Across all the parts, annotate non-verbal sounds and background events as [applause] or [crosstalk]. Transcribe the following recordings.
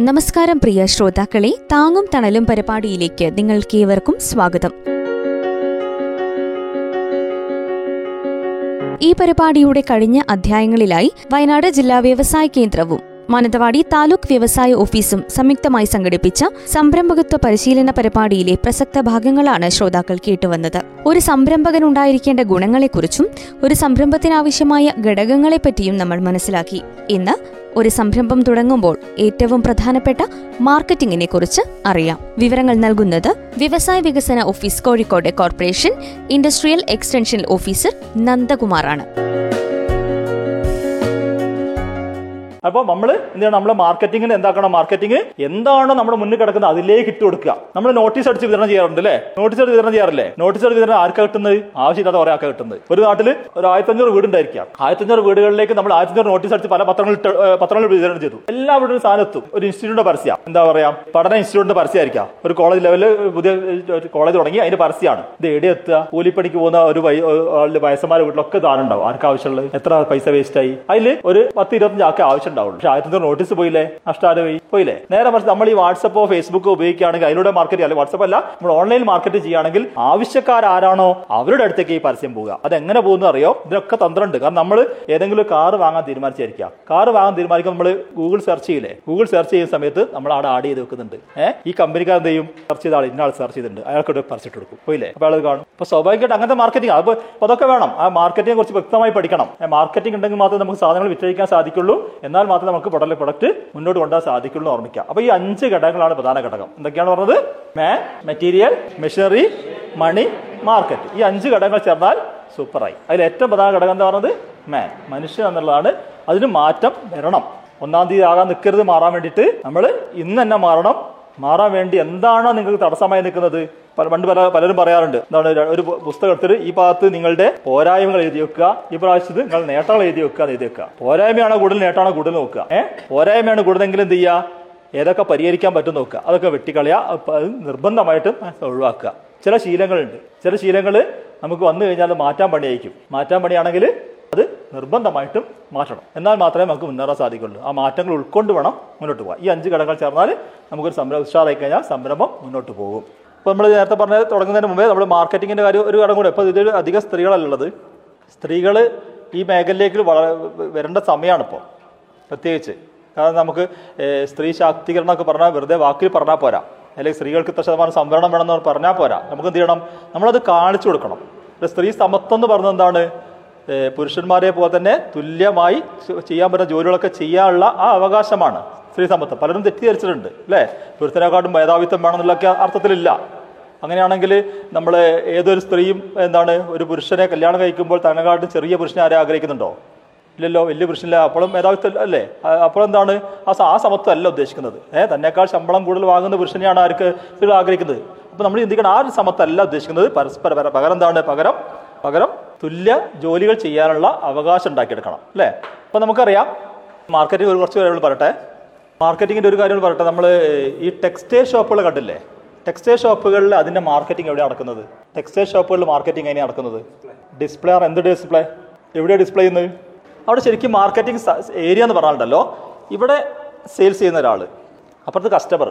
നമസ്കാരം പ്രിയ ശ്രോതാക്കളെ താങ്ങും തണലും പരിപാടിയിലേക്ക് നിങ്ങൾക്കേവർക്കും സ്വാഗതം. ഈ പരിപാടിയുടെ കഴിഞ്ഞ അധ്യായങ്ങളിലായി വയനാട് ജില്ലാ വ്യവസായ കേന്ദ്രവും മാനന്തവാടി താലൂക്ക് വ്യവസായ ഓഫീസും സംയുക്തമായി സംഘടിപ്പിച്ച സംരംഭകത്വ പരിശീലന പരിപാടിയിലെ പ്രസക്ത ഭാഗങ്ങളാണ് ശ്രോതാക്കൾ കേട്ടുവന്നത്. ഒരു സംരംഭകൻ ഉണ്ടായിരിക്കേണ്ട ഗുണങ്ങളെക്കുറിച്ചും ഒരു സംരംഭത്തിനാവശ്യമായ ഘടകങ്ങളെപ്പറ്റിയും നമ്മൾ മനസ്സിലാക്കി. ഇന്ന് ഒരു സംരംഭം തുടങ്ങുമ്പോൾ ഏറ്റവും പ്രധാനപ്പെട്ട മാർക്കറ്റിംഗിനെ കുറിച്ച് അറിയാം. വിവരങ്ങൾ നൽകുന്നത് വ്യവസായ വികസന office Kozhikode corporation industrial extension officer നന്ദകുമാറാണ്. അപ്പോൾ നമ്മൾ എന്താണ് നമ്മൾ മാർക്കറ്റിംഗിന് എന്താക്കണം? മാർക്കറ്റിംഗ് എന്താണോ നമ്മുടെ മുന്നിൽ കിടക്കുന്നത് അതിലേക്ക് ഇട്ട് കൊടുക്കുക. നമ്മൾ നോട്ടീസ് അടിച്ച് വിതരണം ചെയ്യാറുണ്ട് അല്ലേ? നോട്ടീസ് അടിച്ച് വിതരണം ചെയ്യാറില്ലേ? നോട്ടീസ് അടിച്ച് വിതരണം ആർക്കാ കിട്ടുന്നത്? ആവശ്യമില്ലാത്ത കുറെ ആൾക്കാർ കിട്ടുന്നത്. ഒരു നാട്ടിൽ ഒരു ആയിരത്തഞ്ഞൂറ് വീടുണ്ടായിരിക്കാം ആയിരത്തഞ്ഞൂറ് വീടുകളിലേക്ക് നമ്മൾ ആയിരത്തഞ്ഞൂറ് നോട്ടീസ് അടിച്ച് പല പത്രങ്ങളിൽ പത്രങ്ങളിൽ വിതരണം ചെയ്തു. എല്ലാ വീടും സ്ഥാനത്തും ഒരു ഇൻസ്റ്റിറ്റ്യൂട്ടിന്റെ പരസ്യം. എന്താ പറയാ? പഠന ഇൻസ്റ്റിറ്റ്യൂട്ടിന്റെ പരസ്യമായിരിക്കാം ഒരു കോളേജ് ലെവലിൽ പുതിയ കോളേജ് തുടങ്ങി അതിന്റെ പരസ്യമാണ് ഇത് എവിടെ എത്തുക? കൂലിപ്പണിക്ക് പോകുന്ന ഒരു വയസ്സന്മാരുടെ വീട്ടിലൊക്കെ ദാനം ഉണ്ടാവും. ആർക്കാ ആവശ്യമുള്ളത് എത്ര പൈസ വേസ്റ്റ് ആയി? അതിൽ ഒരു പത്ത് ഇരുപത്തഞ്ച് ആൾക്ക് ആവശ്യം ഉണ്ടാവുള്ളൂ. പക്ഷെ ആദ്യത്തെ നോട്ടീസ് പോയില്ലേ? നഷ്ടാല പോയി പോയില്ലേ? നേരെ മറിച്ച് നമ്മൾ ഈ വാട്സപ്പോ ഫേസ്ബുക്കോ ഉപയോഗിക്കുകയാണെങ്കിൽ അതിലൂടെ മാർക്കറ്റ് അല്ലെങ്കിൽ വാട്സപ്പ് അല്ല നമ്മൾ ഓൺലൈൻ മാർക്കറ്റ് ചെയ്യുകയാണെങ്കിൽ ആവശ്യക്കാരാണോ അവരുടെ അടുത്തേക്ക് ഈ പരസ്യം പോവുക. അത് എങ്ങനെ പോകുന്നു അറിയോ? ഇതിനൊക്കെ തന്ത്രമുണ്ട്. കാരണം നമ്മൾ ഏതെങ്കിലും കാർ വാങ്ങാൻ തീരുമാനിച്ചായിരിക്കാം. കാർ വാങ്ങാൻ തീരുമാനിക്കുമ്പോൾ നമ്മൾ ഗൂഗിൾ സെർച്ച് ചെയ്യില്ലേ? ഗൂഗിൾ സെർച്ച് ചെയ്യുന്ന സമയത്ത് നമ്മൾ അവിടെ ആഡ് ചെയ്ത് വെക്കുന്നുണ്ട്. ഏഹ് ഈ കമ്പനിക്കാർ എന്ത് ചെയ്യും? സെർച്ച് ചെയ്ത ആൾ ഇന്ന ആൾ സെർച്ച് ചെയ്തിട്ടുണ്ട്. അയാൾക്കൊരു പരസ്യം കൊടുക്കും. പോയില്ലേ? അപ്പോൾ അയാൾ കാണും. അപ്പോൾ സ്വാഭാവികമായിട്ട് അങ്ങനത്തെ മാർക്കറ്റിംഗ് അപ്പോൾ അതൊക്കെ വേണം. ആ മാർക്കറ്റിനെ കുറിച്ച് വ്യക്തമായി പഠിക്കണം. മാർക്കറ്റിംഗ് ഉണ്ടെങ്കിൽ മാത്രമേ നമുക്ക് സാധനങ്ങൾ വിറ്റഴിക്കാൻ സാധിക്കുള്ളൂ. എന്നാൽ മാത്രമേ നമുക്ക് പ്രൊഡക്റ്റ് പ്രൊഡക്റ്റ് മുന്നോട്ട് കൊണ്ടുപോകാൻ സാധിക്കുള്ളൂ ഓർമ്മിക്കുക അപ്പൊ അപ്പോൾ ഈ അഞ്ച് ഘടകങ്ങളാണ് പ്രധാന ഘടകം. എന്തൊക്കെയാണ് പറഞ്ഞത്? Man material machinery money market. ഈ അഞ്ച് ഘടകങ്ങൾ ചേർന്നാൽ സൂപ്പറായി. അതിൽ ഏറ്റവും പ്രധാന ഘടകം എന്താ പറഞ്ഞത്? മാൻ മനുഷ്യൻ എന്നുള്ളതാണ്. അതിന് മാറ്റം വരണം. ഒന്നാം തീയതി ആകാൻ നിൽക്കരുത് മാറാൻ വേണ്ടിയിട്ട്. നമ്മൾ ഇന്ന് തന്നെ മാറണം. മാറാൻ വേണ്ടി എന്താണ് നിങ്ങൾക്ക് തടസ്സമായി നിൽക്കുന്നത്? പണ്ട് പല പലരും പറയാറുണ്ട്. എന്താണ് ഒരു പുസ്തകത്തിൽ ഈ ഭാഗത്ത് നിങ്ങളുടെ പോരായ്മകൾ എഴുതി വെക്കുക. ഈ പ്രാവശ്യത്ത് നിങ്ങൾ നേട്ടങ്ങൾ എഴുതി വെക്കുക എഴുതി വെക്കുക. പോരായ്മയാണോ കൂടുതൽ നേട്ടമാണോ കൂടുതൽ നോക്കുക? ഏഹ് പോരായ്മയാണ് കൂടുതലെങ്കിൽ എന്ത് ചെയ്യുക? ഏതൊക്കെ പരിഹരിക്കാൻ പറ്റും നോക്കുക. അതൊക്കെ വെട്ടിക്കളയുക. അത് നിർബന്ധമായിട്ട് ഒഴിവാക്കുക. ചില ശീലങ്ങളുണ്ട്. ചില ശീലങ്ങൾ നമുക്ക് വന്നു കഴിഞ്ഞാൽ മാറ്റാൻ പണിയായിരിക്കും. മാറ്റാൻ പണിയാണെങ്കിൽ നിർബന്ധമായിട്ടും മാറ്റണം. എന്നാൽ മാത്രമേ നമുക്ക് മുന്നേറാൻ സാധിക്കുള്ളൂ. ആ മാറ്റങ്ങൾ ഉൾക്കൊണ്ട് വേണം മുന്നോട്ട് പോകാം ഈ അഞ്ച് ഘടകങ്ങൾ ചേർന്നാൽ നമുക്കൊരു സംരംഭം ഉഷാറായി കഴിഞ്ഞാൽ സംരംഭം മുന്നോട്ട് പോകും. ഇപ്പോൾ നമ്മൾ നേരത്തെ പറഞ്ഞ തുടങ്ങുന്നതിന് മുമ്പേ നമ്മൾ മാർക്കറ്റിങ്ങിന്റെ കാര്യം ഒരു ഘടകം കൂടെ. ഇപ്പോൾ ഇതിൽ അധികം സ്ത്രീകളല്ലുള്ളത് സ്ത്രീകൾ ഈ മേഖലയിലേക്ക് വള വരേണ്ട സമയമാണിപ്പോൾ പ്രത്യേകിച്ച്. കാരണം നമുക്ക് സ്ത്രീ ശാക്തീകരണം ഒക്കെ പറഞ്ഞാൽ വെറുതെ വാക്കിൽ പറഞ്ഞാൽ പോരാ. അല്ലെങ്കിൽ സ്ത്രീകൾക്ക് ഇത്ര ശതമാനം സംവരണം വേണമെന്ന് പറഞ്ഞാൽ പോരാ. നമുക്ക് എന്ത് ചെയ്യണം? നമ്മളത് കാണിച്ചു കൊടുക്കണം. സ്ത്രീ സമത്വം എന്ന് എന്താണ്? പുരുഷന്മാരെ പോലെ തന്നെ തുല്യമായി ചെയ്യാൻ പറ്റുന്ന ജോലികളൊക്കെ ചെയ്യാനുള്ള ആ അവകാശമാണ് സ്ത്രീ സമത്വം പലരും തെറ്റിദ്ധരിച്ചിട്ടുണ്ട് അല്ലേ? പുരുഷനെക്കാട്ടും മേധാവിത്വം വേണമെന്നുള്ളൊക്കെ അർത്ഥത്തിലില്ല. അങ്ങനെയാണെങ്കിൽ നമ്മൾ ഏതൊരു സ്ത്രീയും എന്താണ് ഒരു പുരുഷനെ കല്യാണം കഴിക്കുമ്പോൾ തന്നെക്കാട്ടും ചെറിയ പുരുഷനെ ആരെ ആഗ്രഹിക്കുന്നുണ്ടോ? ഇല്ലല്ലോ വലിയ പുരുഷനില്ല അപ്പോഴും മേധാവിത്വം അല്ലേ? അപ്പോഴെന്താണ് ആ സ- ആ സമത്വം അല്ല ഉദ്ദേശിക്കുന്നത്. ഏഹ് തന്നെക്കാൾ ശമ്പളം കൂടുതൽ വാങ്ങുന്ന പുരുഷനെയാണ് ആർക്ക് സ്ത്രീകൾ ആഗ്രഹിക്കുന്നത്? അപ്പോൾ നമ്മൾ ചിന്തിക്കണം ആ ഒരു സമത്വം അല്ല ഉദ്ദേശിക്കുന്നത്. പരസ്പര പര- പകരം എന്താണ്? പകരം പകരം തുല്യ ജോലികൾ ചെയ്യാനുള്ള അവകാശം ഉണ്ടാക്കിയെടുക്കണം അല്ലേ? അപ്പോൾ നമുക്കറിയാം മാർക്കറ്റിംഗ് ഒരു കുറച്ച് കാര്യങ്ങൾ പറയട്ടെ. മാർക്കറ്റിങ്ങിന്റെ ഒരു കാര്യങ്ങൾ പറയട്ടെ. നമ്മൾ ഈ ടെക്സ്റ്റൈൽ ഷോപ്പുകൾ കണ്ടില്ലേ? ടെക്സ്റ്റൈൽ ഷോപ്പുകളിൽ അതിന്റെ മാർക്കറ്റിംഗ് എവിടെ നടക്കുന്നത്? ടെക്സ്റ്റൈൽ ഷോപ്പുകളിൽ മാർക്കറ്റിംഗ് എങ്ങനെയാണ് നടക്കുന്നത്? ഡിസ്പ്ലേ ആണ്. എന്ത് ഡിസ്പ്ലേ എവിടെയാണ് ഡിസ്പ്ലേ ചെയ്യുന്നത്? അവിടെ ശരിക്കും മാർക്കറ്റിംഗ് ഏരിയ എന്ന് പറഞ്ഞാലുണ്ടല്ലോ. ഇവിടെ സെയിൽസ് ചെയ്യുന്ന ഒരാൾ അപ്പുറത്ത് കസ്റ്റമർ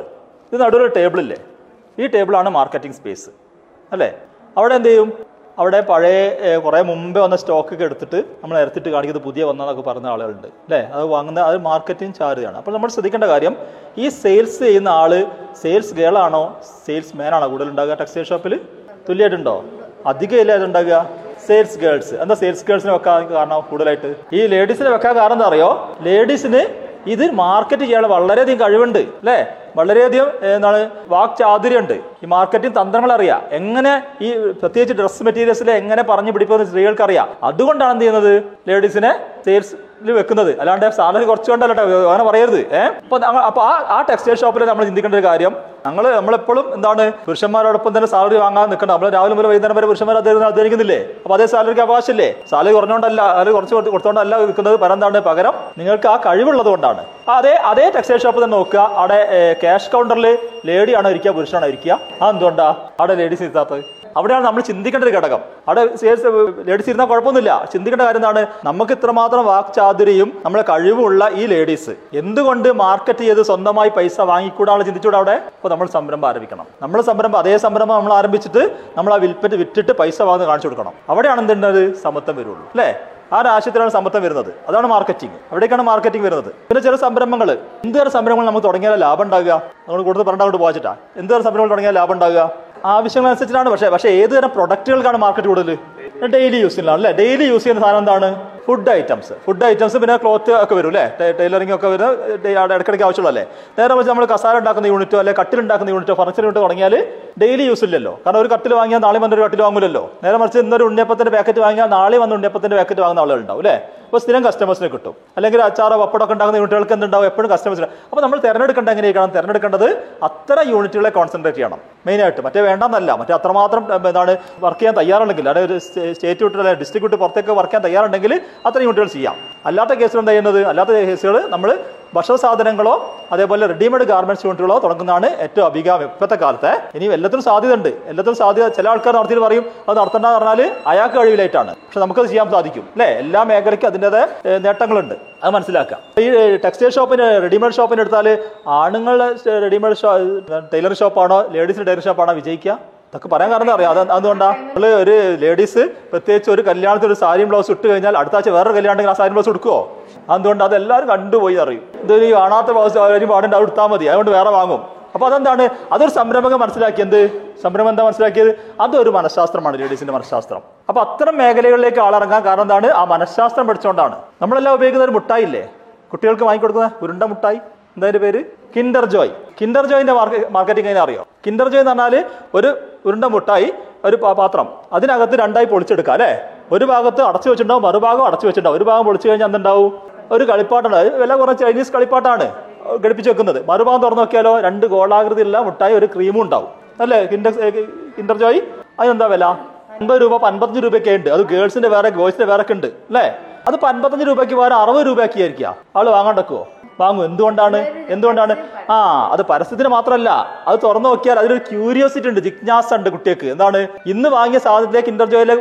ഇത് നടുവൊരു ടേബിളില്ലേ ഈ ടേബിളാണ് മാർക്കറ്റിംഗ് സ്പേസ് അല്ലേ? അവിടെ എന്ത് ചെയ്യും? അവിടെ പഴയ കുറേ മുമ്പേ വന്ന സ്റ്റോക്കൊക്കെ എടുത്തിട്ട് നമ്മൾ എടുത്തിട്ട് കാണിക്കുന്നത് പുതിയ വന്നതൊക്കെ പറഞ്ഞ ആളുകളുണ്ട് അല്ലേ? അത് വാങ്ങുന്ന അത് മാർക്കറ്റിംഗ് ചാർജാണ് അപ്പോൾ നമ്മൾ ശ്രദ്ധിക്കേണ്ട കാര്യം ഈ സെയിൽസ് ചെയ്യുന്ന ആൾ സെയിൽസ് ഗേൾ ആണോ സെയിൽസ് മാൻ ആണോ കൂടുതൽ ഉണ്ടാകുക ടെക്സ്റ്റൈൽ ഷോപ്പിൽ തുല്യമായിട്ടുണ്ടോ? അധികം ഇല്ല ഉണ്ടാകുക സെയിൽസ് ഗേൾസ് എന്താ സെയിൽസ് ഗേൾസിനെ വെക്കാൻ കാരണം കൂടുതലായിട്ട്? ഈ ലേഡീസിനെ വെക്കാൻ കാരണം എന്താ അറിയോ? ലേഡീസിന് ഇത് മാർക്കറ്റ് ചെയ്യാൻ വളരെയധികം കഴിവുണ്ട് അല്ലേ? വളരെയധികം എന്താണ് ചാതുര്യമുണ്ട്. ഈ മാർക്കറ്റിംഗ് തന്ത്രങ്ങൾ അറിയാം എങ്ങനെ ഈ പ്രത്യേകിച്ച് ഡ്രസ് മെറ്റീരിയൽസിൽ എങ്ങനെ പറഞ്ഞു പിടിപ്പുന്ന സ്ത്രീകൾക്ക് അറിയാം അതുകൊണ്ടാണ് എന്ത് ചെയ്യുന്നത്? ലേഡീസിനെ സെയിൽസിൽ വെക്കുന്നത്. അല്ലാണ്ട് സാലറി ട്ടോ, അങ്ങനെ പറയരുത്. ഏഹ് അപ്പൊ ആ ആ ടെക്സ്റ്റൈൽ ഷോപ്പിൽ നമ്മൾ ചിന്തിക്കേണ്ട ഒരു കാര്യം ഞങ്ങൾ നമ്മളെപ്പോഴും എന്താണ് പുരുഷന്മാരോടൊപ്പം തന്നെ സാലറി വാങ്ങാൻ നിൽക്കണം നമ്മൾ രാവിലെ മുതൽ വൈകുന്നേരം വരെ പുരുഷന്മാർ അദ്ദേഹം അധ്വാനിക്കുന്നില്ലേ അപ്പൊ അതേ സാലറിക്ക് അവകാശമില്ലേ സാലറി കുറഞ്ഞുകൊണ്ടല്ല സാലറി കുറച്ച് കൊടുത്ത് കൊടുത്തോണ്ടല്ല വിൽക്കുന്നത് പരം എന്താണ് പകരം? നിങ്ങൾക്ക് ആ കഴിവുള്ളത് കൊണ്ടാണ്. അതേ അതേ ടെക്സ്റ്റൈൽ ഷോപ്പ് തന്നെ നോക്കുക. അവിടെ ക്യാഷ് കൗണ്ടറിൽ ലേഡിയാണോ ഇരിക്കുക പുരുഷനാണോ ഇരിക്കുക. ആ എന്തുകൊണ്ടാ അവിടെ ലേഡീസ് ഇരുത്താത്തത്. അവിടെയാണ് നമ്മൾ ചിന്തിക്കേണ്ട ഒരു ഘടകം. അവിടെ ലേഡീസ് കുഴപ്പമൊന്നുമില്ല. ചിന്തിക്കേണ്ട കാര്യം എന്താണ്? നമുക്ക് ഇത്രമാത്രം വാക്ചാതുരിയും നമ്മളെ കഴിവുള്ള ഈ ലേഡീസ് എന്തുകൊണ്ട് മാർക്കറ്റ് ചെയ്ത് സ്വന്തമായി പൈസ വാങ്ങിക്കൂടാണ് ചിന്തിച്ചൂടെ അവിടെ? അപ്പോൾ നമ്മൾ സംരംഭം ആരംഭിക്കണം. നമ്മൾ സംരംഭം അതേ സംരംഭം നമ്മൾ ആരംഭിച്ചിട്ട് നമ്മൾ ആ വിൽപ്പറ്റ് വിറ്റിട്ട് പൈസ വാങ്ങുന്നത് കാണിച്ചു കൊടുക്കണം. അവിടെയാണ് എന്തുണ്ടത് സമത്വം വരുള്ളൂ. അല്ലേ? ആ രാഷ്ട്രീയത്തിലാണ് സമ്പത്തം വരുന്നത്. അതാണ് മാർക്കറ്റിംഗ് അവിടേക്കാണ് മാർക്കറ്റിംഗ് വരുന്നത്. പിന്നെ ചില സംരംഭങ്ങൾ. എന്ത് തരം സംരംഭങ്ങൾ നമുക്ക് തുടങ്ങിയാൽ ലാഭം ഉണ്ടാകുക നമ്മൾ കൂടുതൽ പറഞ്ഞാൽ അങ്ങോട്ട് പോകാച്ചിട്ടാ. എന്ത് തരം സംരംഭങ്ങൾ തുടങ്ങിയാൽ ലാഭം ഉണ്ടാകുക ആവശ്യങ്ങൾ അനുസരിച്ചിട്ടാണ് പക്ഷേ പക്ഷേ ഏത് തരം പ്രൊഡക്റ്റുകൾക്കാണ് മാർക്കറ്റ് കൂടുതൽ? ഡെയിലി യൂസിനാണ് അല്ലേ? ഡെയിലി യൂസ് ചെയ്യുന്ന സാധനം എന്താണ്? ഫുഡ് ഐറ്റംസ് ഫുഡ് ഐറ്റംസ് പിന്നെ ക്ലോത്ത് ഒക്കെ വരും അല്ലേ? ടൈലറിംഗ് ഒക്കെ വരും ഇടയ്ക്കിടയ്ക്ക് ആവശ്യമുള്ളല്ലേ നേരെ വെച്ച് നമ്മൾ കസാര ഉണ്ടാക്കുന്ന യൂണിറ്റോ അല്ലെങ്കിൽ കട്ടിൽ ഉണ്ടാക്കുന്ന യൂണിറ്റോ ഫർണിച്ചർ യൂണിറ്റ് തുടങ്ങിയാൽ ഡെയിലി യൂസ് ഇല്ലല്ലോ. കാരണം ഒരു കട്ടിൽ വാങ്ങിയാൽ നാളെ വന്നൊരു കട്ടിൽ വാങ്ങുമല്ലോ നേരെ മറിച്ച് ഇന്നൊരു ഉണ്ണിയപ്പത്തിന്റെ പാക്കറ്റ് വാങ്ങിയാൽ നാളെ വന്ന് ഉണ്ണിയപ്പത്തിന്റെ പാക്കറ്റ് വാങ്ങുന്ന ആളുകളുണ്ടാവും അല്ലേ? അപ്പോൾ സ്ഥിരം കസ്റ്റമേഴ്സിനെ കിട്ടും. അല്ലെങ്കിൽ അച്ചാറോ പപ്പടമൊക്കെ ഉണ്ടാകുന്ന യൂണിറ്റുകൾക്ക് എന്തുണ്ടാവും? എപ്പോഴും കസ്റ്റമേഴ്സ് അപ്പോൾ നമ്മൾ തിരഞ്ഞെടുക്കേണ്ട എങ്ങനെയൊക്കെയാണ് തിരഞ്ഞെടുക്കേണ്ടത് അത്ര യൂണിറ്റുകളെ കോൺസെൻട്രേറ്റ് ചെയ്യണം. മെയിനായിട്ട് മറ്റേ വേണ്ടെന്നല്ല. മറ്റേ അത്രമാത്രം എന്താണ് വർക്ക് ചെയ്യാൻ തയ്യാറുണ്ടെങ്കിൽ അതായത് ഒരു സ്റ്റേറ്റ് വിട്ട് അല്ലെങ്കിൽ ഡിസ്ട്രിക്ട് വിട്ട് പുറത്തേക്ക് വർക്ക് ചെയ്യാൻ തയ്യാറുണ്ടെങ്കിൽ അത്ര യൂണിറ്റുകൾ ചെയ്യാം. അല്ലാത്ത കേസിൽ എന്താ ചെയ്യുന്നത്? അല്ലാത്ത കേസുകൾ നമ്മൾ ഭക്ഷണ സാധനങ്ങളോ അതേപോലെ റെഡിമെയ്ഡ് ഗാർമെന്റ്സ് യൂണിറ്റുകളോ തുടങ്ങുന്നതാണ് ഏറ്റവും അഭികാമ്യം ഇപ്പോഴത്തെ കാലത്തെ. ഇനി എല്ലാത്തിനും സാധ്യത ഉണ്ട് എല്ലാത്തിനും സാധ്യത ചില ആൾക്കാർ നടത്തിയിട്ട് പറയും അത് നടത്തണ്ടെന്ന് പറഞ്ഞാൽ അയാൾക്ക് കഴിവിലായിട്ടാണ്. പക്ഷെ നമുക്കത് ചെയ്യാൻ സാധിക്കും അല്ലേ? എല്ലാ മേഖലയ്ക്കും അതിന്റെതായ നേട്ടങ്ങളുണ്ട്. അത് മനസ്സിലാക്കാം. ഈ ടെക്സ്റ്റൈൽ ഷോപ്പിന് റെഡിമെയ്ഡ് ഷോപ്പിന് എടുത്താൽ ആണുങ്ങളുടെ റെഡിമെയ്ഡ് ഷോ ടൈലർ ഷോപ്പാണോ ലേഡീസ് ടൈലർ ഷോപ്പാണോ വിജയിക്കുക? അതൊക്കെ പറയാൻ കാരണം അറിയാം? അത് അതുകൊണ്ടാ നമ്മൾ ഒരു ലേഡീസ് പ്രത്യേകിച്ച് ഒരു കല്യാണത്തിൽ ഒരു സാരിയും ബ്ലൗസ് ഇട്ട് കഴിഞ്ഞാൽ അടുത്ത ആഴ്ച വേറെ കല്യാണം ആ സാരി ബ്ലൗസ് എടുക്കുമോ അതുകൊണ്ട് അതെല്ലാവരും കണ്ടുപോയി അറിയും ഇത് ഈ കാണാത്ത അവരും പാടുണ്ട് അത് എടുത്താൽ മതി. അതുകൊണ്ട് വേറെ വാങ്ങും. അപ്പൊ അതെന്താണ്? അതൊരു സംരംഭകം മനസ്സിലാക്കി എന്ത് സംരംഭം എന്താ മനസ്സിലാക്കിയത്? അതൊരു മനഃശാസ്ത്രമാണ് ലേഡീസിന്റെ മനഃശാസ്ത്രം. അപ്പൊ അത്തരം മേഖലകളിലേക്ക് ആളിറങ്ങാൻ കാരണം എന്താണ്? ആ മനഃശാസ്ത്രം പഠിച്ചുകൊണ്ടാണ് നമ്മളെല്ലാം ഉപയോഗിക്കുന്ന ഒരു മുട്ടായി ഇല്ലേ? കുട്ടികൾക്ക് വാങ്ങിക്കൊടുക്കുന്ന ഉരുണ്ട മുട്ടായി. എന്താ പേര്? കിൻഡർ ജോയ് കിൻഡർ ജോയിന്റെ മാർക്കറ്റിംഗ് അതിനെ അറിയോ? കിൻഡർ ജോയ് എന്ന് പറഞ്ഞാൽ ഒരു ഉരുണ്ട മുട്ടായി ഒരു പാത്രം. അതിനകത്ത് രണ്ടായി പൊളിച്ചെടുക്കാം അല്ലേ? ഒരു ഭാഗത്ത് അടച്ചു വെച്ചിട്ടുണ്ടാവും മറുഭാഗം അടച്ചു വെച്ചിട്ടുണ്ടാവും. ഒരു ഭാഗം പൊളിച്ചു കഴിഞ്ഞാൽ എന്തുണ്ടാവും? ഒരു കളിപ്പാട്ടുണ്ട് അത് വില കുറഞ്ഞ ചൈനീസ് കളിപ്പാട്ടാണ് ഘടിപ്പിച്ച് വെക്കുന്നത്. മറുഭാഗം തുറന്നു നോക്കിയാലോ രണ്ട് ഗോളാകൃതിയുള്ള മുട്ടായി ഒരു ക്രീമും ഉണ്ടാവും. അല്ലേ? ഇന്റർ കിൻഡർ ജോയ് അതിനെന്താ വില? അൻപത് രൂപ അൻപത്തഞ്ച് രൂപയൊക്കെ ഉണ്ട്. അത് ഗേൾസിന്റെ വേറെ ബോയ്സിന്റെ വേറെ ഉണ്ട്. അല്ലേ? അത് അൻപത്തഞ്ച് രൂപയ്ക്ക് പോകാൻ അറുപത് രൂപയ്ക്ക് ആയിരിക്കുക ആൾ വാങ്ങാണ്ടക്കുവോ വാങ്ങും എന്തുകൊണ്ടാണ്? എന്തുകൊണ്ടാണ്? ആ അത് പരസ്യത്തിന് മാത്രമല്ല അത് തുറന്നു നോക്കിയാൽ അതിലൊരു ക്യൂരിയോസിറ്റി ഉണ്ട് ജിജ്ഞാസ ഉണ്ട് കുട്ടികൾക്ക്. എന്താണ്? ഇന്ന് വാങ്ങിയ സാധനത്തിലേക്ക് ഇന്റർജോയിലെ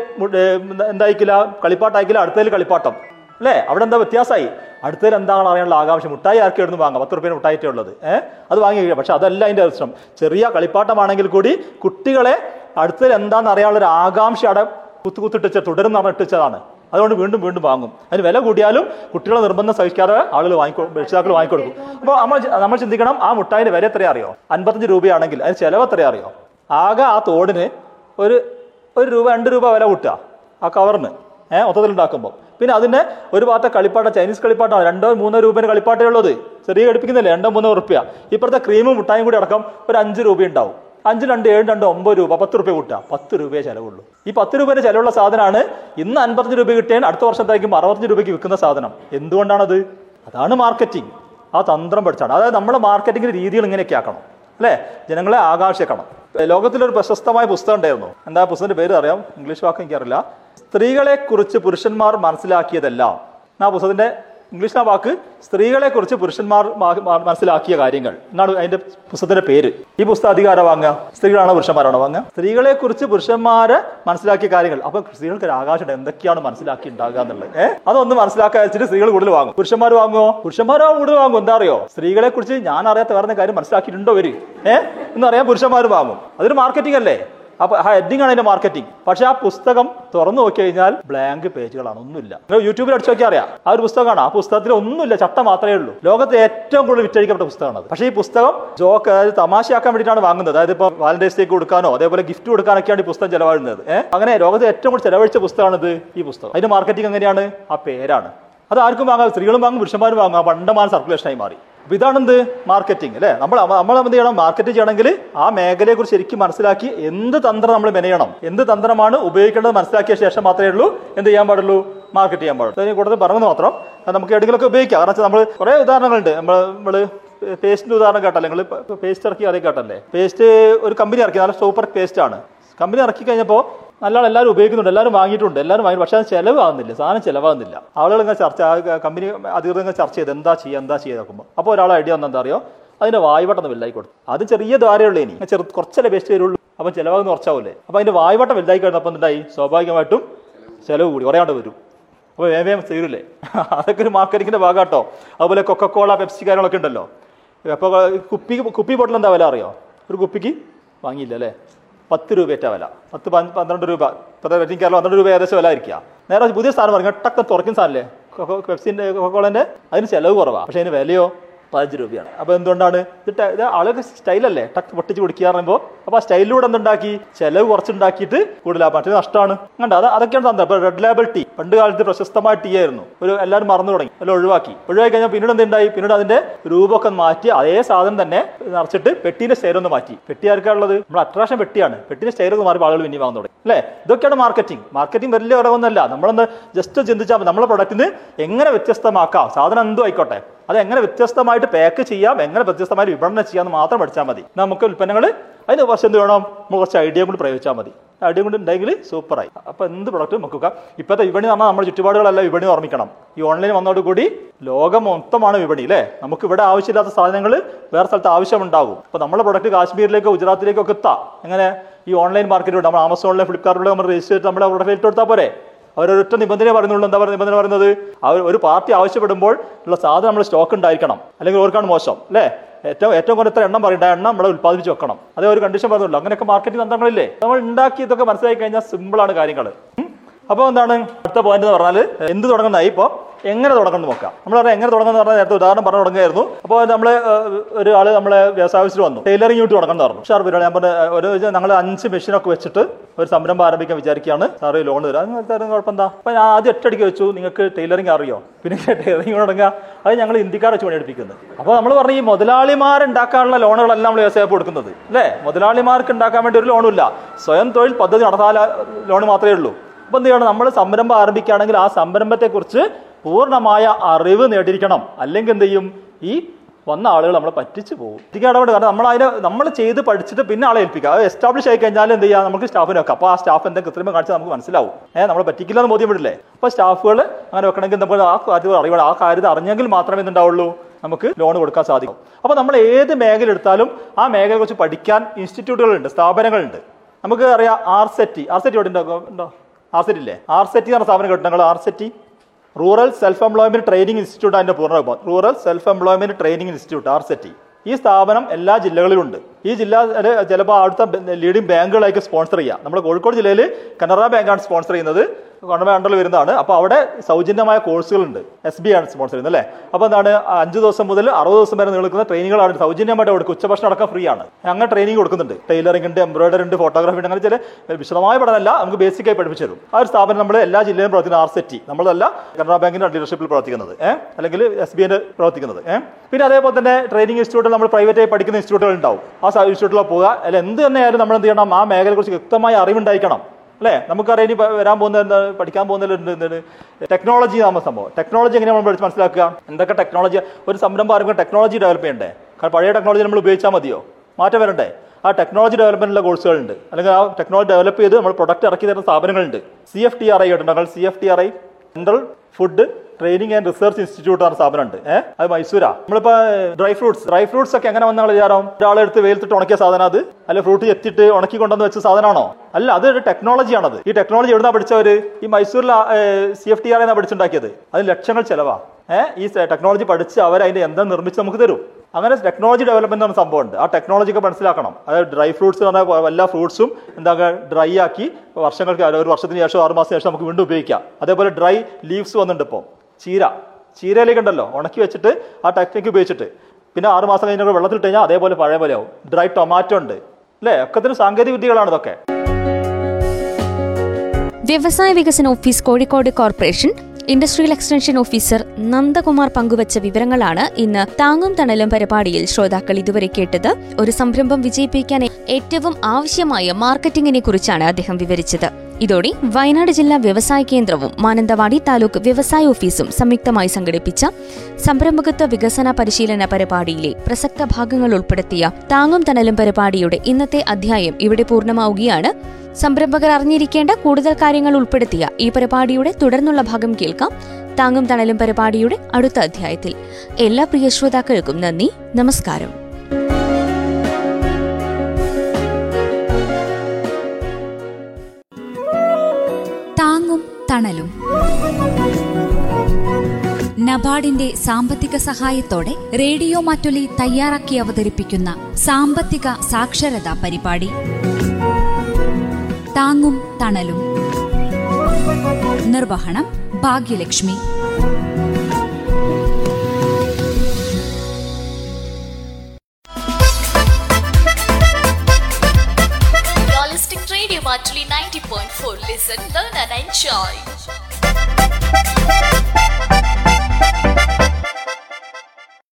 എന്തായിക്കില്ല കളിപ്പാട്ടായിക്കില്ല അടുത്തതിൽ കളിപ്പാട്ടം. അല്ലേ? അവിടെ എന്താ വ്യത്യാസമായി? അടുത്തതിൽ എന്താണ് അറിയാനുള്ള ആകാംക്ഷ? മുട്ടായി ആർക്കും ഇടുന്നു വാങ്ങാം? പത്ത് റുപ്യ മുട്ടായിട്ടേ ഉള്ളത്. ഏഹ് അത് വാങ്ങി കഴിക്കാം. പക്ഷെ അതല്ല അതിന്റെ പ്രശ്നം ചെറിയ കളിപ്പാട്ടമാണെങ്കിൽ കൂടി കുട്ടികളെ അടുത്തതിൽ എന്താണെന്ന് അറിയാനുള്ള ഒരു ആകാംക്ഷ അവിടെ കുത്തു കുത്തിട്ടിച്ച തുടരുന്ന പറഞ്ഞിട്ടിച്ചതാണ് അതുകൊണ്ട് വീണ്ടും വീണ്ടും വാങ്ങും. അതിന് വില കൂടിയാലും കുട്ടികളെ നിർബന്ധം സഹിക്കാതെ ആളുകൾ വാങ്ങിക്കൊ രക്ഷിതാക്കൾ വാങ്ങിക്കൊടുക്കും. അപ്പോൾ നമ്മൾ നമ്മൾ ചിന്തിക്കണം ആ മുട്ടായിന്റെ വില എത്രയാ അറിയോ? അൻപത്തഞ്ച് രൂപയാണെങ്കിൽ അതിന് ചിലവ് എത്രയാ അറിയോ? ആകെ ആ തോടിന് ഒരു ഒരു രൂപ രണ്ട് രൂപ വില കൂട്ടുക ആ കവറിന്. ഏഹ് മൊത്തത്തിൽ ഉണ്ടാക്കുമ്പോൾ. പിന്നെ അതിന് ഒരു ഭാഗത്തെ കളിപ്പാട്ട ചൈനീസ് കളിപ്പാട്ടാണ് രണ്ടോ മൂന്നോ രൂപേന്റെ കളിപ്പാട്ടേ ഉള്ളത് ചെറിയ ഘടിപ്പിക്കുന്നില്ലേ രണ്ടോ മൂന്നോ റുപ്യ ഇപ്പോഴത്തെ ക്രീമും മുട്ടായും കൂടി അടക്കം ഒരു അഞ്ച് രൂപ ഉണ്ടാവും. അഞ്ച് രണ്ട് ഏഴ് രണ്ട് ഒമ്പത് രൂപ പത്ത് രൂപ കൂട്ടുക പത്ത് രൂപയെ ചിലവുള്ളൂ. ഈ പത്ത് രൂപയുടെ ചിലവുള്ള സാധനമാണ് ഇന്ന് അൻപത്തഞ്ച് രൂപ കിട്ടിയാൽ അടുത്ത വർഷത്തേക്കും അറുപത്തഞ്ച് രൂപയ്ക്ക് വിൽക്കുന്ന സാധനം. എന്തുകൊണ്ടാണത്? അതാണ് മാർക്കറ്റിംഗ് ആ തന്ത്രം പഠിച്ചാണ്. അതായത് നമ്മൾ മാർക്കറ്റിംഗിന്റെ രീതികൾ ഇങ്ങനെയൊക്കെ ആക്കണം. അല്ലേ? ജനങ്ങളെ ആകാശിക്കണം ലോകത്തിലൊരു പ്രശസ്തമായ പുസ്തകം ഉണ്ടായിരുന്നു. എന്താ പുസ്തകത്തിന്റെ പേര് അറിയാം? ഇംഗ്ലീഷ് വാക്ക് എനിക്കറിയില്ല. സ്ത്രീകളെ കുറിച്ച് പുരുഷന്മാർ മനസ്സിലാക്കിയതെല്ലാം. ആ പുസ്തകത്തിന്റെ ഇംഗ്ലീഷ് ആ വാക്ക് സ്ത്രീകളെ കുറിച്ച് പുരുഷന്മാർ മനസ്സിലാക്കിയ കാര്യങ്ങൾ. എന്നാണ് അതിന്റെ പുസ്തകത്തിന്റെ പേര്. ഈ പുസ്തകം അധികാരം വാങ്ങുക? സ്ത്രീകളാണോ പുരുഷന്മാരാണോ വാങ്ങുക? സ്ത്രീകളെ കുറിച്ച് പുരുഷന്മാരെ മനസ്സിലാക്കിയ കാര്യങ്ങൾ. അപ്പൊ സ്ത്രീകൾക്ക് ഒരു ആകാശം എന്തൊക്കെയാണ് മനസ്സിലാക്കി ഉണ്ടാകുക എന്നുള്ളത്? ഏഹ് അതൊന്ന് മനസ്സിലാക്കാൻ വെച്ചിട്ട് സ്ത്രീകൾ കൂടുതൽ വാങ്ങും. പുരുഷന്മാർ വാങ്ങുമോ പുരുഷന്മാരോ കൂടുതൽ വാങ്ങും. എന്താ അറിയോ? സ്ത്രീകളെ കുറിച്ച് ഞാൻ അറിയാത്ത വേറെ കാര്യം മനസ്സിലാക്കിയിട്ടുണ്ടോ ഒരു ഏഹ് എന്നറിയാൻ പുരുഷന്മാർ വാങ്ങും. അതൊരു മാർക്കറ്റിംഗ് അല്ലേ? അപ്പൊ ആ ഹെഡിങ് ആണ് അതിന്റെ മാർക്കറ്റിംഗ് പക്ഷെ ആ പുസ്തകം തുറന്നു നോക്കി കഴിഞ്ഞാൽ ബ്ലാങ്ക് പേജുകളാണ് ഒന്നുമില്ല യൂട്യൂബിൽ അടിച്ചു നോക്കിയാൽ അറിയാം. ആ ഒരു പുസ്തകമാണ്. ആ പുസ്തകത്തിൽ ഒന്നുമില്ല ചട്ട മാത്രമേ ഉള്ളൂ. ലോകത്തെ ഏറ്റവും കൂടുതൽ വിറ്റഴിക്കപ്പെട്ട പുസ്തകമാണ് പക്ഷേ ഈ പുസ്തകം ജോക്ക് അതായത് തമാശയാക്കാൻ വേണ്ടിയിട്ടാണ് വാങ്ങുന്നത്. അതായത് ഇപ്പൊ വാലന്റൈൻസ് ഡേക്ക് കൊടുക്കാനോ അതേപോലെ ഗിഫ്റ്റ് കൊടുക്കാനൊക്കെയാണ് ഈ പുസ്തകം ചെലവാഴുന്നത് അങ്ങനെ ലോകത്തെ ഏറ്റവും കൂടുതൽ ചെലവഴിച്ച പുസ്തകമാണിത് ഈ പുസ്തകം. അതിന്റെ മാർക്കറ്റിംഗ് എങ്ങനെയാണ്? ആ പേരാണ്. അത് ആർക്കും വാങ്ങാം സ്ത്രീകളും വാങ്ങും പുരുഷന്മാരും വാങ്ങും. ആ പണ്ടമാന സർക്കുലേഷനായി മാറി. അപ്പൊ ഇതാണെന്ത്? മാർക്കറ്റിംഗ് അല്ലേ? നമ്മൾ നമ്മൾ എന്ത് ചെയ്യണം? മാർക്കറ്റ് ചെയ്യണമെങ്കിൽ ആ മേഖലയെ കുറിച്ച് ശരിക്കും മനസ്സിലാക്കി എന്ത് തന്ത്രം നമ്മൾ മെനയണം എന്ത് തന്ത്രമാണ് ഉപയോഗിക്കേണ്ടത് മനസ്സിലാക്കിയ ശേഷം മാത്രമേ ഉള്ളൂ എന്ത് ചെയ്യാൻ പാടുള്ളൂ? മാർക്കറ്റ് ചെയ്യാൻ പാടുള്ളൂ. കൂടുതൽ പറഞ്ഞു മാത്രം നമുക്ക് എവിടെയെങ്കിലുമൊക്കെ ഉപയോഗിക്കാം. കാരണം വെച്ചാൽ നമ്മൾ കുറേ ഉദാഹരണങ്ങളുണ്ട്. നമ്മൾ നമ്മൾ പേസ്റ്റിന്റെ ഉദാഹരണം കേട്ടല്ലേ നിങ്ങൾ പേസ്റ്റ് ഇറക്കി അറിയ കേട്ടല്ലേ? പേസ്റ്റ് ഒരു കമ്പനി ഇറക്കി നല്ല സൂപ്പർ പേസ്റ്റ് ആണ്. കമ്പനി ഇറക്കി കഴിഞ്ഞപ്പോൾ നല്ല ആൾ എല്ലാവരും ഉപയോഗിക്കുന്നുണ്ട് എല്ലാവരും വാങ്ങിയിട്ടുണ്ട് എല്ലാവരും വാങ്ങി പക്ഷേ അത് ചിലവാകുന്നില്ല സാധനം ചിലവാകുന്നില്ല. ആളുകൾ ഇങ്ങനെ ചർച്ച കമ്പനി അധികൃതർ ഇങ്ങനെ ചർച്ച ചെയ്ത് എന്താ ചെയ്യുക എന്താ ചെയ്യുക നോക്കുമ്പോൾ അപ്പോൾ ഒരാൾ ഐഡിയ വന്നെന്താ അറിയോ? അതിന്റെ വായ്പട്ടം വലുതായി കൊടുത്തു. അത് ചെറിയ ദ്വാരമുള്ളൂ ഇനി. ചെറു കുറച്ചല്ലേ ബെസ്റ്റ് വരുള്ളൂ. അപ്പം ചിലവാകുന്ന കുറച്ചാവൂലേ. അപ്പോൾ അതിന്റെ വായ്പട്ടം വലുതായി കഴിഞ്ഞപ്പോൾ എന്തായി സ്വാഭാവികമായിട്ടും ചിലവ് കൂടി കുറയാണ്ട് വരും. അപ്പോൾ വേം വേം തീരില്ലേ [laughs] അതൊക്കെ ഒരു മാർക്കറ്റിങ്ങിന്റെ ഭാഗമാട്ടോ അതുപോലെ കൊക്കക്കോള പെപ്സി കാര്യങ്ങളൊക്കെ ഉണ്ടല്ലോ. അപ്പോൾ കുപ്പി കുപ്പി ബോട്ടിൽ എന്താ വില അറിയോ? ഒരു കുപ്പിക്ക് വാങ്ങിയില്ല അല്ലേ? പത്ത് രൂപയേറ്റ വില. പത്ത് പന്ത് പന്ത്രണ്ട് രൂപ. ഇപ്പോഴത്തെ വെറ്റിംഗ് കേരളം പന്ത്രണ്ട് രൂപ ഏകദേശം വില ആയിരിക്കുക. നേരെ പുതിയ സാധനം പറഞ്ഞു ടക്കം തുറക്കുന്ന സാധനല്ലേ പെപ്സിന്റെ കൊക്കോളന്റെ അതിന് ചിലവ് കുറവാണ് പക്ഷേ അതിന് വിലയോ? പതിനഞ്ച് രൂപയാണ്. അപ്പോൾ എന്തുകൊണ്ടാണ്? ഇത് ഇത് സ്റ്റൈലല്ലേ? ടക്ക് പൊട്ടിച്ച് കുടിക്കുക പറയുമ്പോൾ അപ്പോൾ ആ സ്റ്റൈലിലൂടെ എന്തുണ്ടാക്കി? ചെലവ് കുറച്ചുണ്ടാക്കിയിട്ട് കൂടുതൽ മറ്റേ നഷ്ടമാണ്. കണ്ട? അത് അതൊക്കെയാണ് തന്നെ ഇപ്പോൾ റെഡ് ലേബൽ ടീ പണ്ട് കാലത്ത് പ്രശസ്തമായ ടീ ആയിരുന്നു. ഒരു എല്ലാവരും മറന്നു തുടങ്ങി. എല്ലാം ഒഴിവാക്കി. ഒഴിവാക്കി കഴിഞ്ഞാൽ പിന്നീട് എന്തുണ്ടായി? പിന്നീട് അതിന്റെ രൂപമൊക്കെ മാറ്റി അതേ സാധനം തന്നെ നിറച്ചിട്ട് പെട്ടീന്റെ സ്റ്റൈൽ ഒന്ന് മാറ്റി. പെട്ടി ആർക്കാണുള്ളത് നമ്മൾ അട്രാക്ഷൻ പെട്ടിയാണ്. പെട്ടിന്റെ സ്റ്റൈൽ ഒന്ന് മാറി ആളുകൾ പിന്നെ വാങ്ങാൻ തുടങ്ങി അല്ലേ? ഇതൊക്കെയാണ് മാർക്കറ്റിംഗ് മാർക്കറ്റിംഗ് വലിയ കുറവൊന്നുമല്ല നമ്മളൊന്ന് ജസ്റ്റ് ചിന്തിച്ചാൽ നമ്മളെ പ്രൊഡക്റ്റിന് എങ്ങനെ വ്യത്യസ്തമാക്കാം? സാധനം എന്തും ആയിക്കോട്ടെ. അത് എങ്ങനെ വ്യത്യസ്തമായിട്ട് പാക്ക് ചെയ്യാം എങ്ങനെ വ്യത്യസ്തമായിട്ട് വിപണനം ചെയ്യാമെന്ന് മാത്രം പഠിച്ചാൽ മതി. നമുക്ക് ഉൽപ്പന്നങ്ങൾ അതിന് കുറച്ച് എന്ത് വേണം? നമുക്ക് കുറച്ച് ഐഡിയ കൊണ്ട് പ്രയോഗിച്ചാൽ മതി. ഐഡിയ കൊണ്ട് ഉണ്ടെങ്കിൽ സൂപ്പറായി അപ്പോൾ എന്ത് പ്രൊഡക്റ്റ് നോക്കുക ഇപ്പോഴത്തെ വിപണി നമ്മൾ നമ്മുടെ ചുറ്റുപാടുകളെല്ലാം വിപണി ഓർമ്മിക്കണം. ഈ ഓൺലൈൻ വന്നതോടുകൂടി ലോകം മൊത്തമാണ് വിപണി അല്ലേ? നമുക്ക് ഇവിടെ ആവശ്യമില്ലാത്ത സാധനങ്ങൾ വേറെ സ്ഥലത്ത് ആവശ്യമുണ്ടാകും അപ്പോൾ നമ്മുടെ പ്രൊഡക്റ്റ് കാശ്മീരിലേക്കോ ഗുജറാത്തിലേക്കോ ഒക്കെ എത്താം. എങ്ങനെ? ഈ ഓൺലൈൻ മാർക്കറ്റിലൂടെ നമ്മൾ ആമസോണിലെ ഫ്ലിപ്കാർട്ടിലൂടെ നമ്മൾ രജിസ്റ്റർ ചെയ്ത് നമ്മുടെ പ്രൊഡക്റ്റ് ഏറ്റെടുത്താൽ പോരെ? അവരൊരൊറ്റ നിബന്ധന പറയുന്നുള്ളൂ. എന്താ പറയുക നിബന്ധന പറയുന്നത്? അവർ ഒരു പാർട്ടി ആവശ്യപ്പെടുമ്പോൾ ഉള്ള സാധനം നമ്മൾ സ്റ്റോക്ക് ഉണ്ടായിരിക്കണം. അല്ലെങ്കിൽ ഓർക്കാണ് മോശം അല്ലേ? ഏറ്റവും ഏറ്റവും കുറഞ്ഞ എത്ര എണ്ണം പറയണ്ട? എണ്ണം നമ്മൾ ഉത്പാദിപ്പിച്ച് വെക്കണം. അതേ ഒരു കണ്ടീഷൻ പറഞ്ഞുള്ളൂ. അങ്ങനെയൊക്കെ മാർക്കറ്റിംഗ് തന്ത്രങ്ങളില്ലേ? നമ്മൾ ഉണ്ടാക്കി ഇതൊക്കെ മനസ്സിലാക്കി കഴിഞ്ഞാൽ സിമ്പിളാണ് കാര്യങ്ങൾ അപ്പോൾ എന്താണ് അടുത്ത പോയിന്റ് എന്ന് പറഞ്ഞാൽ എന്ത് തുടങ്ങുന്നതായി ഇപ്പോൾ എങ്ങനെ തുടങ്ങണം നോക്കാം. നമ്മൾ പറഞ്ഞാൽ എങ്ങനെ തുടങ്ങുന്ന പറഞ്ഞാൽ നേരത്തെ ഉദാഹരണം പറഞ്ഞു തുടങ്ങുകയായിരുന്നു അപ്പോൾ നമ്മൾ ഒരാൾ നമ്മളെ വ്യവസായത്തിൽ വന്നു. ടൈലറിംഗ് യൂണിറ്റ് തുടങ്ങാൻ എന്ന് പറഞ്ഞു. സാർ പരിപാടി ഞാൻ പറഞ്ഞ ഒരു ഞങ്ങൾ അഞ്ച് മെഷീനൊക്കെ വെച്ചിട്ട് ഒരു സംരംഭം ആരംഭിക്കാൻ വിചാരിക്കുകയാണ്. സാറ് ലോൺ തരാം. തരുന്ന കുഴപ്പം എന്താ അപ്പം ഞാൻ ആദ്യം ഒറ്റയടിക്ക് വെച്ചു. നിങ്ങൾക്ക് ടൈലറിംഗ് അറിയോ? പിന്നെ ടൈലറിംഗ് തുടങ്ങുക. അത് ഞങ്ങൾ ഇന്ത്യക്കാർ വെച്ച് പണിയെടുപ്പിക്കുന്നത്. അപ്പോൾ നമ്മൾ പറഞ്ഞു ഈ മുതലാളിമാരുണ്ടാക്കാനുള്ള ലോണുകളല്ല നമ്മൾ വ്യവസായം കൊടുക്കുന്നത്. അല്ലേ? മുതലാളിമാർക്ക് ഉണ്ടാക്കാൻ വേണ്ടി ഒരു ലോണുമില്ല സ്വയം തൊഴിൽ പദ്ധതി നടത്താൻ ലോൺ മാത്രമേ ഉള്ളൂ. അപ്പൊ എന്ത് ചെയ്യണം നമ്മൾ സംരംഭം ആരംഭിക്കുകയാണെങ്കിൽ ആ സംരംഭത്തെക്കുറിച്ച് പൂർണമായ അറിവ് നേടിയിരിക്കണം. അല്ലെങ്കിൽ എന്ത് ചെയ്യും? ഈ വന്ന ആളുകൾ നമ്മളെ പറ്റിച്ചു പോകും. ഇതിക്ക് ഇടപെട്ട് കാരണം നമ്മൾ അതിനെ നമ്മൾ ചെയ്ത് പഠിച്ചിട്ട് പിന്നെ ആളെ ഏൽപ്പിക്കുക. അത് എസ്റ്റാബ്ലിഷ് ആയി കഴിഞ്ഞാൽ എന്ത് ചെയ്യാം നമുക്ക് സ്റ്റാഫിനെ വെക്കാം. അപ്പോൾ ആ സ്റ്റാഫ് എന്തെങ്കിലും കൃത്രിമം കാണിച്ചാൽ നമുക്ക് മനസ്സിലാവും. ഏഹ് നമ്മളെ പറ്റിക്കില്ല എന്ന് ബോധ്യപ്പെടില്ലേ അപ്പോൾ സ്റ്റാഫുകൾ അങ്ങനെ വെക്കണമെങ്കിൽ നമ്മൾ ആ കാര്യം അറിയണം ആ കാര്യം അറിഞ്ഞെങ്കിൽ മാത്രമേ എന്തുണ്ടാവുള്ളൂ? നമുക്ക് ലോൺ കൊടുക്കാൻ സാധിക്കും. അപ്പോൾ നമ്മൾ ഏത് മേഖല എടുത്താലും ആ മേഖലയെക്കുറിച്ച് പഠിക്കാൻ ഇൻസ്റ്റിറ്റ്യൂട്ടുകളുണ്ട് സ്ഥാപനങ്ങളുണ്ട്. നമുക്ക് അറിയാം ആർ സെറ്റി ആർ സെറ്റി ഉണ്ടോ ഉണ്ടോ? ആർ സെറ്റി ഇല്ലേ? ആർ സെറ്റി എന്ന് സ്ഥാപനം കേട്ടോ. R SETI rural self employment training institute അതിന്റെ പൂർണരൂപം rural self employment training institute R SETI ഈ സ്ഥാപനം എല്ലാ ജില്ലകളിലുണ്ട്. ഈ ജില്ല ചിലപ്പോൾ അടുത്ത ലീഡിംഗ് ബാങ്കുകളായിരിക്കും സ്പോൺസർ ചെയ്യുക നമ്മുടെ കോഴിക്കോട് ജില്ലയിൽ കനറ ബാങ്കാണ് സ്പോൺസർ ചെയ്യുന്നത്. ഗവൺമെന്റ് അണ്ടറിൽ വരുന്നതാണ് അപ്പോൾ അവിടെ സൗജന്യമായ കോഴ്സുകളുണ്ട്. എസ് ബി ആണ് സ്പോൺസർ ചെയ്യുന്നത് അല്ലേ? അപ്പോൾ എന്താണ് അഞ്ച് ദിവസം മുതൽ അറുപത് ദിവസം വരെ നിൽക്കുന്ന ട്രെയിനിങ്ങുകളാണ് സൗജന്യമായിട്ട് അവിടെ ഉച്ചഭക്ഷണം അടക്കം ഫ്രീ ആണ്. അങ്ങനെ ട്രെയിനിങ് കൊടുക്കുന്നുണ്ട്. ടൈലറിംഗ് ഉണ്ട് എംബ്രോയിഡറി ഉണ്ട് ഫോട്ടോഗ്രാഫി ഉണ്ട് അങ്ങനെ ചില വിശദമായ പഠനമല്ല നമുക്ക് ബേസിക് ആയി പഠിപ്പിച്ചു തരും. ആ ഒരു സ്ഥാപനം നമ്മൾ എല്ലാ ജില്ലയിലും പ്രവർത്തിക്കുന്ന ആർ സെറ്റി നമ്മളല്ല കനറ ബാങ്കിന്റെ ഡീലർഷിപ്പിൽ പ്രവർത്തിക്കുന്നത്. ഏഹ് അല്ലെങ്കിൽ എസ് ബി ഐന്റെ പ്രവർത്തിക്കുന്നത്. ഏഹ് പിന്നെ അതേപോലെ തന്നെ ട്രെയിനിങ് ഇൻസ്റ്റിറ്റ്യൂട്ടിൽ നമ്മൾ പ്രൈവറ്റ് ആയി പഠിക്കുന്ന ഇൻസ്റ്റിറ്റ്യൂട്ടുകൾ ഉണ്ടാവും. ആ ഇൻസ്റ്റിറ്റ്യൂട്ടിൽ പോവുക. അല്ല എന്ത് തന്നെയായാലും നമ്മൾ എന്ത് ചെയ്യണം? ആ മേഖലയെ കുറിച്ച് വ്യക്തമായ അറിവുണ്ടായിരിക്കണം. അല്ലേ? നമുക്കറിയാം ഇനി വരാൻ പോകുന്ന എന്താണ് പഠിക്കാൻ പോകുന്നതിൽ ടെക്നോളജി നാമ സംഭവം. ടെക്നോളജി എങ്ങനെ നമ്മൾ പഠിച്ച് മനസ്സിലാക്കുക? എന്തൊക്കെ ടെക്നോളജി ഒരു സംരംഭം ആരംഭിക്കാൻ ടെക്നോളജി ഡെവലപ്പ് ചെയ്യണ്ടേ? കാരണം പഴയ ടെക്നോളജി നമ്മൾ ഉപയോഗിച്ചാൽ മതിയോ? മാറ്റം വരണ്ടേ? ആ ടെക്നോളജി ഡെവലപ്മെന്റിലെ കോഴ്സുകളുണ്ട് അല്ലെങ്കിൽ ആ ടെക്നോളജി ഡെവലപ്പ് ചെയ്ത് നമ്മൾ പ്രൊഡക്റ്റ് ഇറക്കി തരുന്ന സ്ഥാപനങ്ങളുണ്ട് C F T R I C F T R I central food training and research institute എന്ന സ്ഥാപനമുണ്ട്. ഏഹ് അത് മൈസൂരാ. നമ്മളിപ്പോ ഡ്രൈ ഫ്രൂട്ട്സ് ഡ്രൈ ഫ്രൂട്ട്സ് ഒക്കെ എങ്ങനെ വന്നാൽ വിചാരം? ഒരാളെടുത്ത് വെയിലത്തിട്ട് ഉണക്കിയ സാധനം അത്? അല്ലെ ഫ്രൂട്ട് എത്തിയിട്ട് ഉണക്കി കൊണ്ടുവന്ന് വെച്ച സാധനമാണോ? അല്ല അത് ഒരു അത്. ഈ ടെക്നോളജി എവിടുന്നാ പഠിച്ചവര്? ഈ മൈസൂരിൽ സി എഫ് ടി ആർ എന്നാ പഠിച്ചുണ്ടാക്കിയത്. അത് ലക്ഷങ്ങൾ ചെലവാ. ഏഹ് ഈ ടെക്നോളജി പഠിച്ച് അവർ അതിന്റെ എന്താ നിർമ്മിച്ച് നമുക്ക് തരും. അങ്ങനെ ടെക്നോളജി ഡെവലപ്മെന്റ് എന്ന സംഭവമുണ്ട്. ആ ടെക്നോളജി ഒക്കെ മനസ്സിലാക്കണം. അതായത് ഡ്രൈ ഫ്രൂട്ട്സ് എന്ന് പറഞ്ഞാൽ എല്ലാ ഫ്രൂട്ട്സും എന്താ ഡ്രൈ ആക്കി വർഷങ്ങൾക്ക് ഒരു വർഷത്തിന് ശേഷം ആറ് മാസത്തിന് ശേഷം നമുക്ക് വീണ്ടും ഉപയോഗിക്കാം. അതേപോലെ ഡ്രൈ ലീവ്സ് വന്നിട്ടുണ്ട് ഇപ്പോൾ ചീര. ചീരയിലേക്ക് ഉണ്ടല്ലോ. ഉണക്കി വെച്ചിട്ട് ആ ടെക്നിക്ക് ഉപയോഗിച്ചിട്ട്. പിന്നെ ആറ് മാസം കഴിഞ്ഞാൽ വെള്ളത്തിൽ ഇട്ട് കഴിഞ്ഞാൽ അതേപോലെ പഴയ പോലെ ആവും. ഡ്രൈ ടൊമാറ്റോ ഉണ്ട്. അല്ലേ? ഒക്കത്തിന് സാങ്കേതിക വിദ്യകളാണ് ഇതൊക്കെ. വ്യവസായ വികസന office Kozhikode corporation industrial extension officer Nandakumar പങ്കുവച്ച വിവരങ്ങളാണ് ഇന്ന് താങ്ങും തണലും പരിപാടിയിൽ ശ്രോതാക്കൾ ഇതുവരെ കേട്ടത്. ഒരു സംരംഭം വിജയിപ്പിക്കാൻ ഏറ്റവും ആവശ്യമായ മാർക്കറ്റിംഗിനെ കുറിച്ചാണ് അദ്ദേഹം വിവരിച്ചത്. ഇതോടെ വയനാട് ജില്ലാ വ്യവസായ കേന്ദ്രവും മാനന്തവാടി താലൂക്ക് വ്യവസായ ഓഫീസും സംയുക്തമായി സംഘടിപ്പിച്ച സംരംഭകത്വ വികസന പരിശീലന പരിപാടിയിലെ പ്രസക്ത ഭാഗങ്ങൾ ഉൾപ്പെടുത്തിയ താങ്ങും തണലും പരിപാടിയുടെ ഇന്നത്തെ അധ്യായം ഇവിടെ പൂർണമാവുകയാണ്. സംരംഭകർ അറിഞ്ഞിരിക്കേണ്ട കൂടുതൽ കാര്യങ്ങൾ ഉൾപ്പെടുത്തിയ ഈ പരിപാടിയുടെ തുടർന്നുള്ള ഭാഗം കേൾക്കാം. താങ്ങും തണലും പരിപാടിയുടെ അടുത്ത അധ്യായത്തിൽ. എല്ലാ പ്രിയ ശ്രോതാക്കൾക്കും നന്ദി നമസ്കാരം. താങ്ങും തണലും. നബാർഡിന്റെ സാമ്പത്തിക സഹായത്തോടെ റേഡിയോ മാറ്റൊലി തയ്യാറാക്കി അവതരിപ്പിക്കുന്ന സാമ്പത്തിക സാക്ഷരതാ പരിപാടി. താങ്ങും തണലും. നിർവഹണം Bhagyalakshmi. Radio Mattoli ninety point listen learn and enjoy